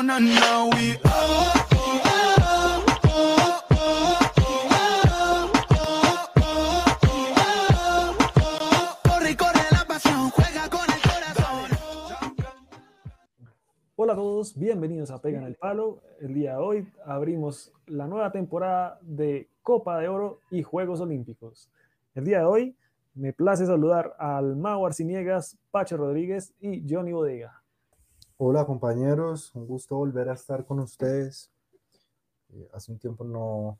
no, no. We. Hola a todos, bienvenidos a Pegan el Palo. El día de hoy abrimos la nueva temporada de Copa de Oro y Juegos Olímpicos. El día de hoy me place saludar al Mau Arciniegas, Pacho Rodríguez y Johnny Bodega. Hola compañeros, un gusto volver a estar con ustedes. Eh, hace un tiempo no,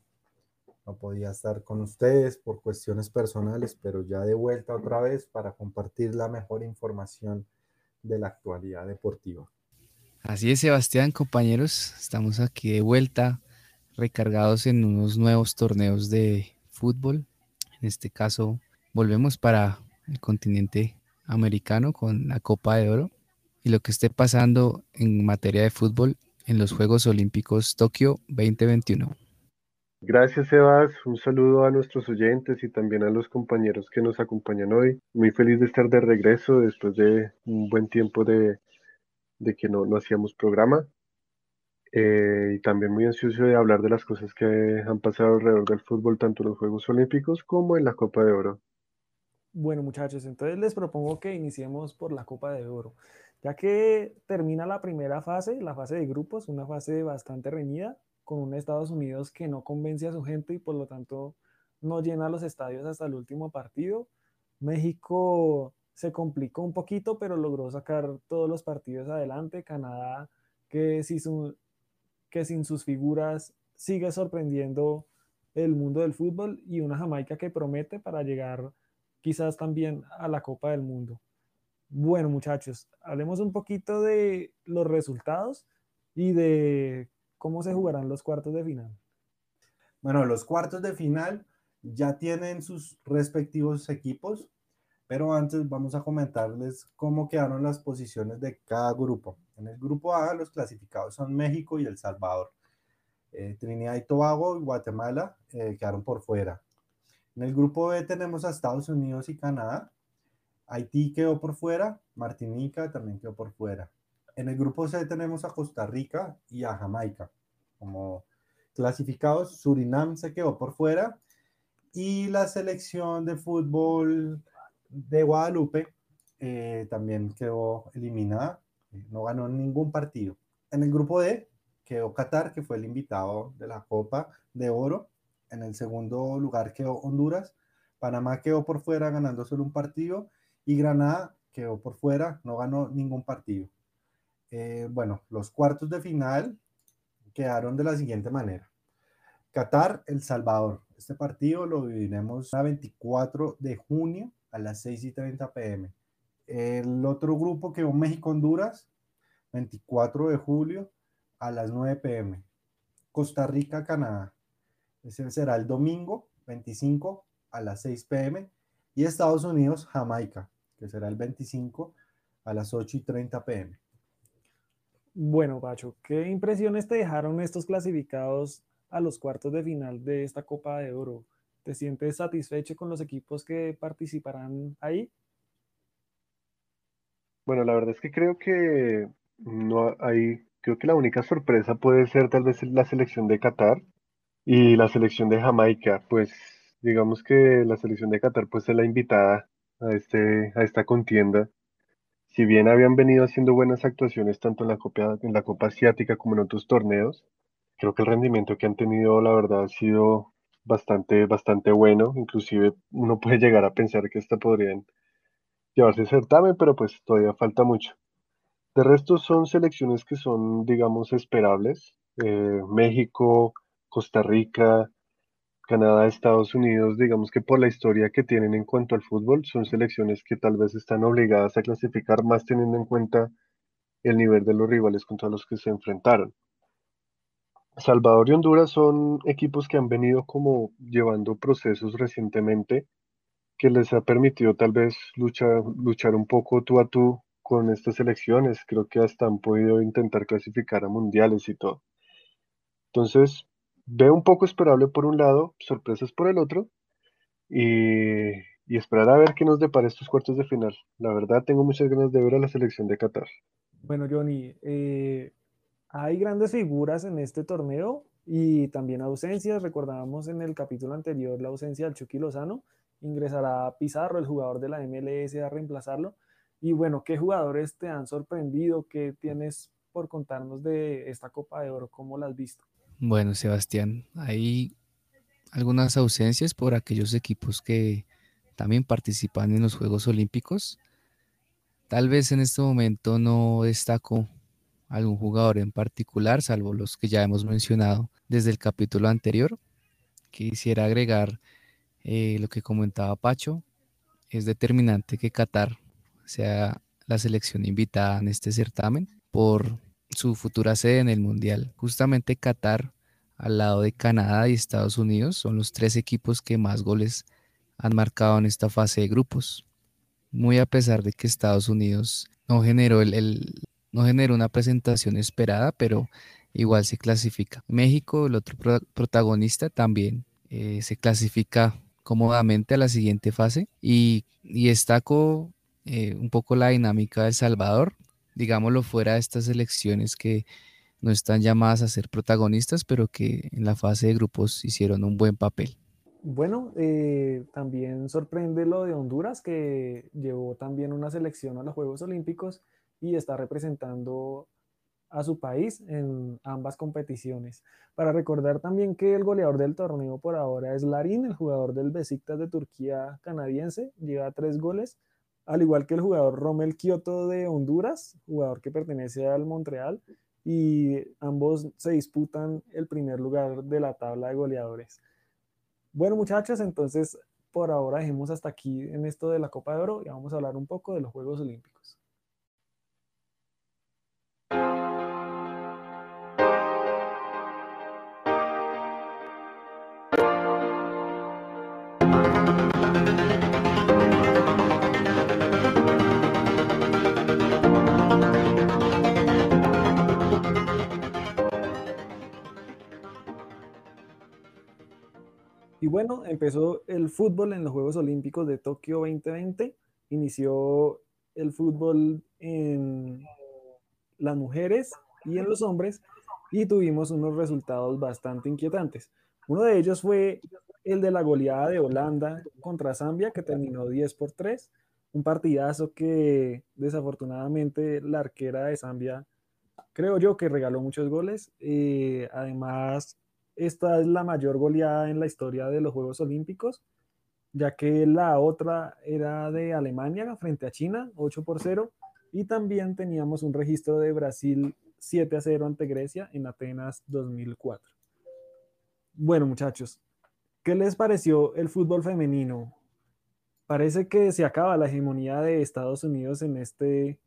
no podía estar con ustedes por cuestiones personales, pero ya de vuelta otra vez para compartir la mejor información de la actualidad deportiva. Así es, Sebastián, compañeros, estamos aquí de vuelta, recargados en unos nuevos torneos de fútbol. En este caso, volvemos para el continente americano con la Copa de Oro y lo que esté pasando en materia de fútbol en los Juegos Olímpicos Tokio 2021. Gracias, Sebas. Un saludo a nuestros oyentes y también a los compañeros que nos acompañan hoy. Muy feliz de estar de regreso después de un buen tiempo de, de que no, no hacíamos programa. Eh, y también muy ansioso de hablar de las cosas que han pasado alrededor del fútbol, tanto en los Juegos Olímpicos como en la Copa de Oro. Bueno, muchachos, entonces les propongo que iniciemos por la Copa de Oro, ya que termina la primera fase, la fase de grupos, una fase bastante reñida, con un Estados Unidos que no convence a su gente y por lo tanto no llena los estadios hasta el último partido. México se complicó un poquito, pero logró sacar todos los partidos adelante. Canadá, que, que sin sus figuras sigue sorprendiendo el mundo del fútbol, y una Jamaica que promete para llegar quizás también a la Copa del Mundo. Bueno, muchachos, hablemos un poquito de los resultados y de cómo se jugarán los cuartos de final. Bueno, los cuartos de final ya tienen sus respectivos equipos, pero antes vamos a comentarles cómo quedaron las posiciones de cada grupo. En el grupo A los clasificados son México y El Salvador. Eh, Trinidad y Tobago y Guatemala eh, quedaron por fuera. En el grupo B tenemos a Estados Unidos y Canadá. Haití quedó por fuera, Martinica también quedó por fuera. En el grupo C tenemos a Costa Rica y a Jamaica. Como clasificados, Surinam se quedó por fuera y la selección de fútbol de Guadalupe eh, también quedó eliminada, no ganó ningún partido. En el grupo D quedó Qatar, que fue el invitado de la Copa de Oro, en el segundo lugar quedó Honduras. Panamá quedó por fuera ganando solo un partido. Y Granada quedó por fuera, no ganó ningún partido. Eh, bueno, los cuartos de final quedaron de la siguiente manera. Qatar, El Salvador. Este partido lo viviremos a 24 de junio a las 6 y 30 pm. El otro grupo quedó México-Honduras, 24 de julio a las 9 pm. Costa Rica-Canadá, ese será el domingo 25 a las 6 pm. Y Estados Unidos, Jamaica, que será el 25 a las 8 y 30 pm. Bueno, Pacho, ¿qué impresiones te dejaron estos clasificados a los cuartos de final de esta Copa de Oro? ¿Te sientes satisfecho con los equipos que participarán ahí? Bueno, la verdad es que creo que no hay, creo que la única sorpresa puede ser tal vez la selección de Qatar, y la selección de Jamaica, pues digamos que la selección de Qatar pues es la invitada a, este, a esta contienda. Si bien habían venido haciendo buenas actuaciones tanto en la Copa, en la Copa Asiática como en otros torneos, creo que el rendimiento que han tenido la verdad ha sido bastante, bastante bueno. Inclusive uno puede llegar a pensar que esta podrían llevarse certamen, pero pues todavía falta mucho. De resto son selecciones que son, digamos, esperables. Eh, México, Costa Rica, Canadá, Estados Unidos, digamos que por la historia que tienen en cuanto al fútbol, son selecciones que tal vez están obligadas a clasificar más teniendo en cuenta el nivel de los rivales contra los que se enfrentaron. Salvador y Honduras son equipos que han venido como llevando procesos recientemente que les ha permitido tal vez luchar, un poco tú a tú con estas selecciones. Creo que hasta han podido intentar clasificar a mundiales y todo. Entonces, veo un poco esperable por un lado, sorpresas por el otro, y, esperar a ver qué nos depara estos cuartos de final. La verdad, tengo muchas ganas de ver a la selección de Qatar. Bueno, Johnny, eh, Hay grandes figuras en este torneo y también ausencias. Recordábamos en el capítulo anterior la ausencia del Chucky Lozano. Ingresará Pizarro, el jugador de la MLS, a reemplazarlo. Y bueno, ¿qué jugadores te han sorprendido? ¿Qué tienes por contarnos de esta Copa de Oro? ¿Cómo la has visto? Bueno, Sebastián, hay algunas ausencias por aquellos equipos que también participan en los Juegos Olímpicos. Tal vez en este momento no destaco algún jugador en particular, salvo los que ya hemos mencionado desde el capítulo anterior. Quisiera agregar eh, lo que comentaba Pacho. Es determinante que Qatar sea la selección invitada en este certamen por su futura sede en el Mundial. Justamente Qatar, al lado de Canadá y Estados Unidos, son los tres equipos que más goles han marcado en esta fase de grupos. Muy a pesar de que Estados Unidos no generó, el, no generó una presentación esperada, pero igual se clasifica. México, el otro protagonista, también eh, se clasifica cómodamente a la siguiente fase y, y destaco eh, un poco la dinámica de El Salvador, digámoslo fuera de estas elecciones que no están llamadas a ser protagonistas, pero que en la fase de grupos hicieron un buen papel. Bueno, eh, también sorprende lo de Honduras, que llevó también una selección a los Juegos Olímpicos y está representando a su país en ambas competiciones. Para recordar también que el goleador del torneo por ahora es Larín, el jugador del Besiktas de Turquía canadiense, lleva tres goles, al igual que el jugador Romel Kioto de Honduras, jugador que pertenece al Montreal, y ambos se disputan el primer lugar de la tabla de goleadores. Bueno, muchachos, entonces por ahora dejemos hasta aquí en esto de la Copa de Oro y vamos a hablar un poco de los Juegos Olímpicos. Y bueno, empezó el fútbol en los Juegos Olímpicos de Tokio 2020. Inició el fútbol en las mujeres y en los hombres y tuvimos unos resultados bastante inquietantes. Uno de ellos fue el de la goleada de Holanda contra Zambia, que terminó 10 por 3. Un partidazo que desafortunadamente la arquera de Zambia, creo yo que regaló muchos goles. Eh, además, esta es la mayor goleada en la historia de los Juegos Olímpicos, ya que la otra era de Alemania frente a China, 8 por 0, y también teníamos un registro de Brasil 7 a 0 ante Grecia en Atenas 2004. Bueno, muchachos, ¿qué les pareció el fútbol femenino? Parece que se acaba la hegemonía de Estados Unidos en este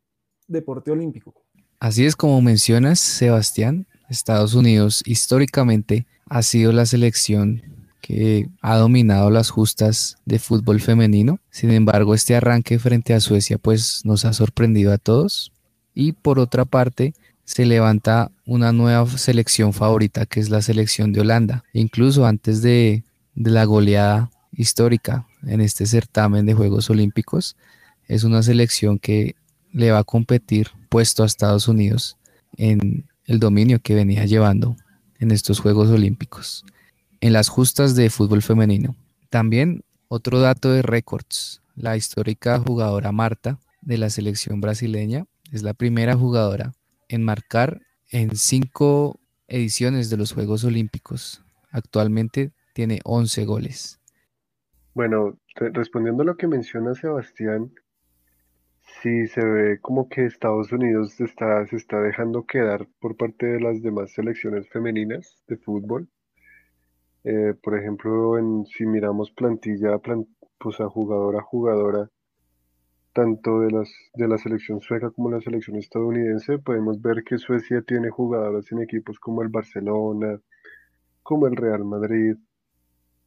deporte olímpico. Así es como mencionas, Sebastián, Estados Unidos históricamente ha sido la selección que ha dominado las justas de fútbol femenino. Sin embargo, este arranque frente a Suecia pues nos ha sorprendido a todos. Y por otra parte, se levanta una nueva selección favorita que es la selección de Holanda. Incluso antes de, de la goleada histórica en este certamen de Juegos Olímpicos, es una selección que le va a competir puesto a Estados Unidos en el dominio que venía llevando en estos Juegos Olímpicos, en las justas de fútbol femenino. También otro dato de récords, la histórica jugadora Marta de la selección brasileña es la primera jugadora en marcar en cinco ediciones de los Juegos Olímpicos. Actualmente tiene 11 goles. Bueno, respondiendo a lo que menciona Sebastián, sí se ve como que Estados Unidos se está, dejando quedar por parte de las demás selecciones femeninas de fútbol. Eh, por ejemplo, en, si miramos plantilla, pues a jugadora a jugadora, tanto de, las, de la selección sueca como la selección estadounidense, podemos ver que Suecia tiene jugadoras en equipos como el Barcelona, como el Real Madrid,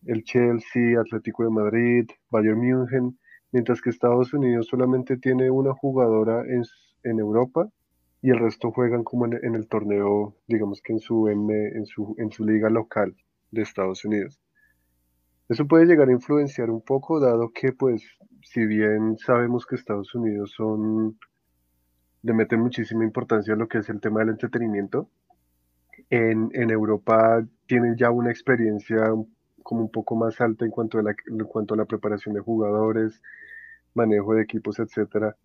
el Chelsea, Atlético de Madrid, Bayern München, mientras que Estados Unidos solamente tiene una jugadora en, en Europa y el resto juegan como en, el torneo, digamos que en su, en, su, en su liga local de Estados Unidos. Eso puede llegar a influenciar un poco, dado que, pues, si bien sabemos que Estados Unidos son, le meten muchísima importancia a lo que es el tema del entretenimiento, en, en Europa tienen ya una experiencia como un poco más alta en cuanto a la, en cuanto a la preparación de jugadores, manejo de equipos, etcétera,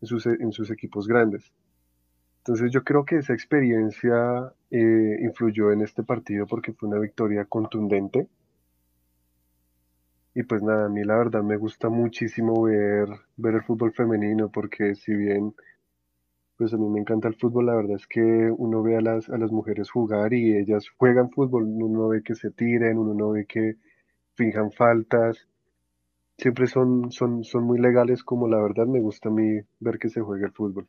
en sus, en sus equipos grandes. Entonces yo creo que esa experiencia eh, influyó en este partido porque fue una victoria contundente. Y pues nada, a mí la verdad me gusta muchísimo ver, ver el fútbol femenino porque si bien pues a mí me encanta el fútbol, la verdad es que uno ve a las, a las mujeres jugar y ellas juegan fútbol, uno ve que se tiren, uno no ve que finjan faltas, siempre son, son, son muy legales como la verdad me gusta a mí ver que se juega el fútbol.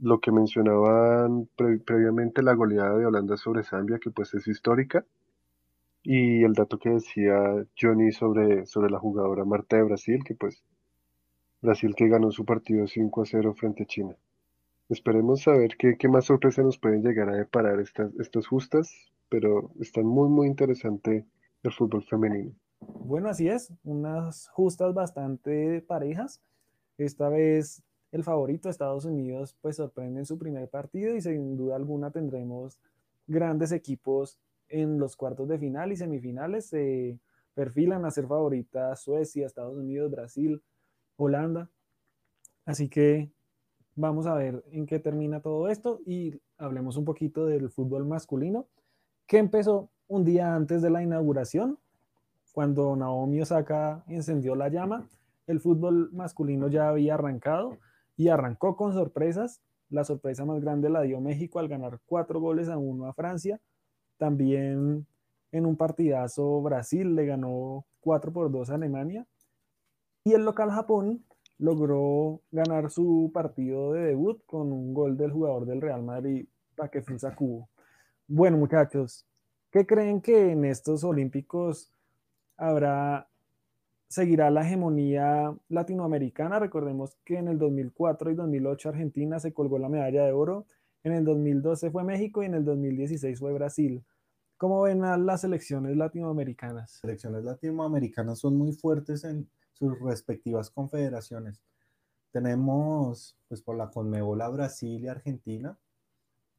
Lo que mencionaban pre- previamente, la goleada de Holanda sobre Zambia, que pues es histórica, y el dato que decía Johnny sobre, sobre la jugadora Marta de Brasil, que pues Brasil que ganó su partido 5 a 0 frente a China. Esperemos saber qué, qué más sorpresas nos pueden llegar a deparar estas, estas justas, pero está muy, muy interesante el fútbol femenino. Bueno, así es, unas justas bastante parejas. Esta vez el favorito, Estados Unidos, pues sorprende en su primer partido y sin duda alguna tendremos grandes equipos en los cuartos de final y semifinales. Se perfilan a ser favoritas Suecia, Estados Unidos, Brasil, Holanda. Así que vamos a ver en qué termina todo esto y hablemos un poquito del fútbol masculino, que empezó un día antes de la inauguración, cuando Naomi Osaka encendió la llama. El fútbol masculino ya había arrancado y arrancó con sorpresas. La sorpresa más grande la dio México al ganar cuatro goles a uno a Francia. También en un partidazo Brasil le ganó 4 por 2 a Alemania. Y el local Japón logró ganar su partido de debut con un gol del jugador del Real Madrid, Takefusa Kubo. Bueno, muchachos, ¿qué creen que en estos Olímpicos habrá, seguirá la hegemonía latinoamericana? Recordemos que en el 2004 y 2008 Argentina se colgó la medalla de oro, en el 2012 fue México y en el 2016 fue Brasil. ¿Cómo ven las selecciones latinoamericanas? selecciones latinoamericanas son muy fuertes en sus respectivas confederaciones. Tenemos, pues por la Conmebol, a Brasil y Argentina,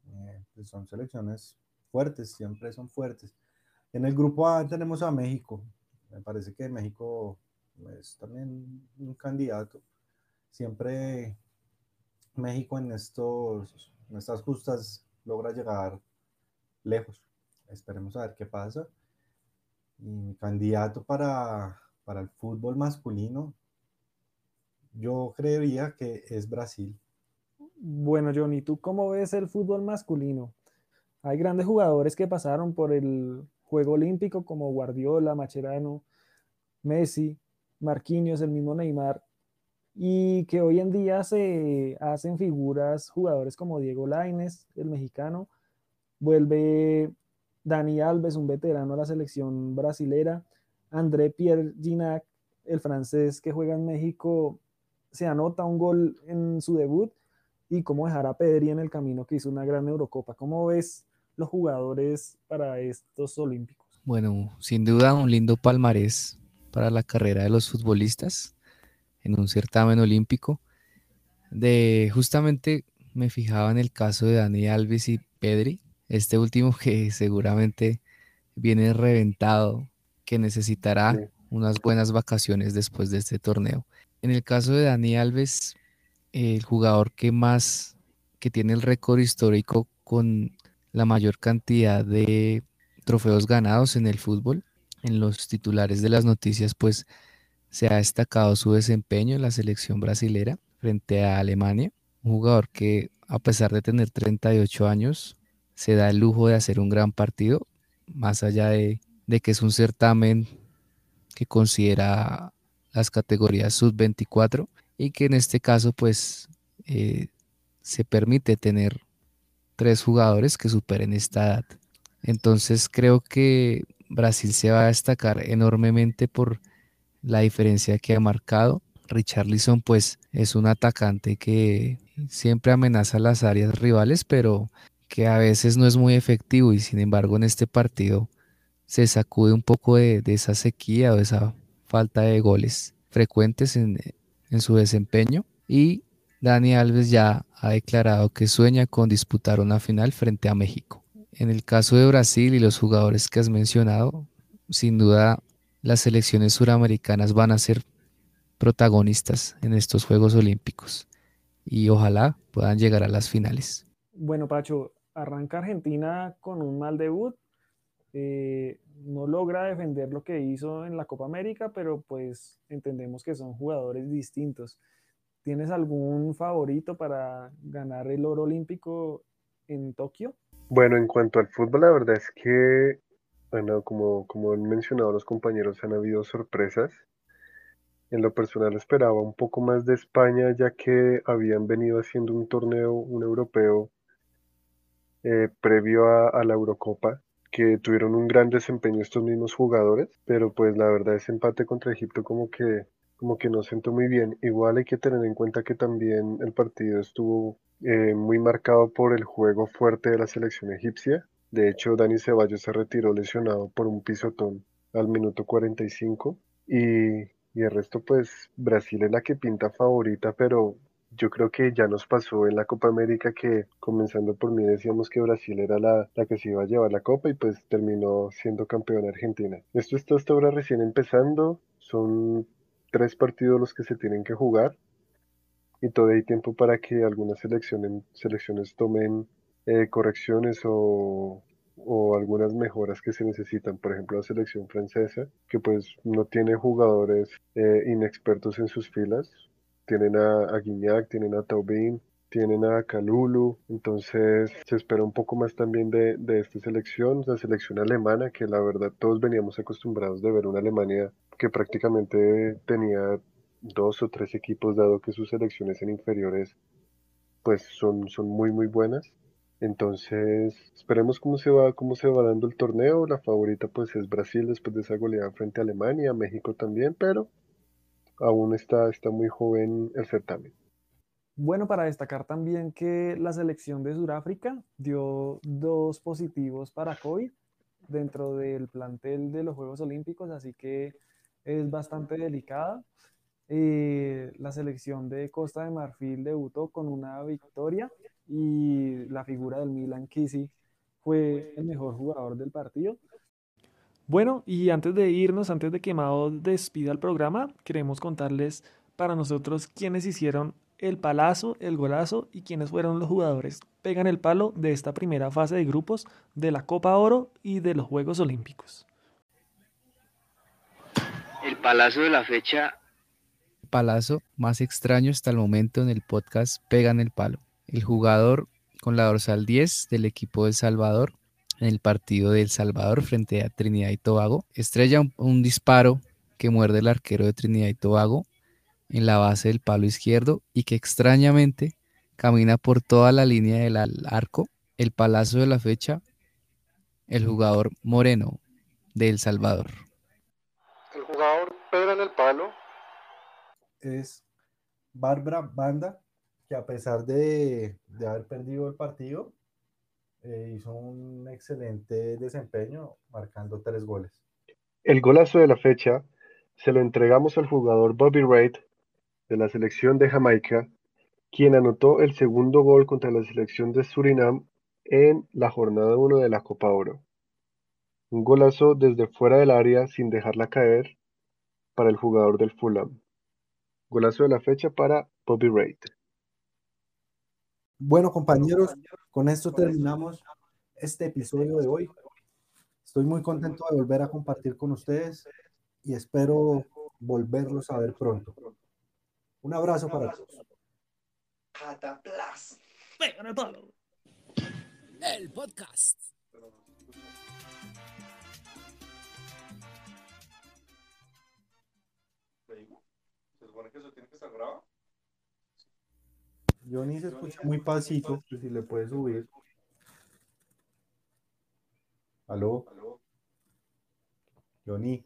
eh, pues son selecciones fuertes, siempre son fuertes. En el grupo A tenemos a México. Me parece que México es también un candidato. Siempre México en, estos, en justas logra llegar lejos. Esperemos a ver qué pasa. Y mi candidato para, para el fútbol masculino, yo creería que es Brasil. Bueno, Johnny, ¿tú cómo ves el fútbol masculino? Hay grandes jugadores que pasaron por el juego olímpico como Guardiola, Macherano, Messi, Marquinhos, el mismo Neymar, y que hoy en día se hacen figuras jugadores como Diego Lainez, el mexicano, vuelve Dani Alves, un veterano a la selección brasilera, André Pierre Ginac, el francés que juega en México, se anota un gol en su debut y cómo dejar a Pedri en el camino que hizo una gran Eurocopa. ¿Cómo ves los jugadores para estos Olímpicos? Bueno, sin duda un lindo palmarés para la carrera de los futbolistas en un certamen olímpico. De justamente me fijaba en el caso de Dani Alves y Pedri, este último que seguramente viene reventado, que necesitará Sí. unas buenas vacaciones después de este torneo. En el caso de Dani Alves, el jugador que más, que tiene el récord histórico con la mayor cantidad de trofeos ganados en el fútbol, en los titulares de las noticias, pues se ha destacado su desempeño en la selección brasilera frente a Alemania, un jugador que a pesar de tener 38 años, se da el lujo de hacer un gran partido, más allá de, de que es un certamen que considera las categorías sub-24 y que en este caso pues eh, se permite tener tres jugadores que superen esta edad. Entonces creo que Brasil se va a destacar enormemente por la diferencia que ha marcado. Richarlison pues es un atacante que siempre amenaza las áreas rivales, pero que a veces no es muy efectivo y sin embargo en este partido se sacude un poco de, esa sequía o esa falta de goles frecuentes en, en su desempeño y Dani Alves ya ha declarado que sueña con disputar una final frente a México. En el caso de Brasil y los jugadores que has mencionado, sin duda las selecciones suramericanas van a ser protagonistas en estos Juegos Olímpicos y ojalá puedan llegar a las finales. Bueno, Pacho, arranca Argentina con un mal debut. Eh, no logra defender lo que hizo en la Copa América, pero pues entendemos que son jugadores distintos. ¿Tienes algún favorito para ganar el oro olímpico en Tokio? Bueno, en cuanto al fútbol, la verdad es que, bueno, como, como han mencionado los compañeros, han habido sorpresas. En lo personal esperaba un poco más de España, ya que habían venido haciendo un torneo, un europeo, eh, previo a, a la Eurocopa, que tuvieron un gran desempeño estos mismos jugadores, pero pues la verdad ese empate contra Egipto como que, como que no sentó muy bien. Igual hay que tener en cuenta que también el partido estuvo eh, muy marcado por el juego fuerte de la selección egipcia. De hecho, Dani Ceballos se retiró lesionado por un pisotón al minuto 45 y, y el resto pues Brasil es la que pinta favorita, pero yo creo que ya nos pasó en la Copa América que comenzando por mí decíamos que Brasil era la, la que se iba a llevar la Copa y pues terminó siendo campeona Argentina. Esto está hasta ahora recién empezando, son tres partidos los que se tienen que jugar y todavía hay tiempo para que algunas selecciones, selecciones tomen eh, correcciones o, o algunas mejoras que se necesitan. Por ejemplo, la selección francesa, que pues no tiene jugadores eh, inexpertos en sus filas. Tienen a, a Guignac, tienen a Taubin, tienen a Kalulu, entonces se espera un poco más también de, de esta selección, la selección alemana, que la verdad todos veníamos acostumbrados de ver una Alemania que prácticamente tenía dos o tres equipos, dado que sus selecciones en inferiores pues son, son muy muy buenas. Entonces, esperemos cómo se va, cómo se va dando el torneo. La favorita pues es Brasil después de esa goleada frente a Alemania, México también, pero aún está, está muy joven el certamen. Bueno, para destacar también que la selección de Sudáfrica dio dos positivos para COVID dentro del plantel de los Juegos Olímpicos, así que es bastante delicada. Eh, la selección de Costa de Marfil debutó con una victoria y la figura del Milan Kisi fue el mejor jugador del partido. Bueno, y antes de irnos, antes de que Mao despida el programa, queremos contarles para nosotros quiénes hicieron el palazo, el golazo y quiénes fueron los jugadores pegan el palo de esta primera fase de grupos de la Copa Oro y de los Juegos Olímpicos. El palazo de la fecha Palazo más extraño hasta el momento en el podcast Pegan el Palo. El jugador con la dorsal 10 del equipo de El Salvador en el partido de El Salvador frente a Trinidad y Tobago estrella un, un disparo que muerde el arquero de Trinidad y Tobago en la base del palo izquierdo y que extrañamente camina por toda la línea del arco. El palazo de la fecha, el jugador Moreno de El Salvador. El jugador Pedro en el palo es Bárbara Banda, que a pesar de, de haber perdido el partido, eh, hizo un excelente desempeño, marcando tres goles. El golazo de la fecha se lo entregamos al jugador Bobby Reid de la selección de Jamaica, quien anotó el segundo gol contra la selección de Surinam en la jornada 1 de la Copa Oro. Un golazo desde fuera del área sin dejarla caer para el jugador del Fulham. Golazo de la fecha para Bobby Reid. Bueno, compañeros, con esto terminamos este episodio de hoy. Estoy muy contento de volver a compartir con ustedes y espero volverlos a ver pronto. Un abrazo para todos. El podcast. ¿Se supone que eso tiene que estar grabado? Johnny se escucha muy pasito, si le puedes subir. Aló. Johnny.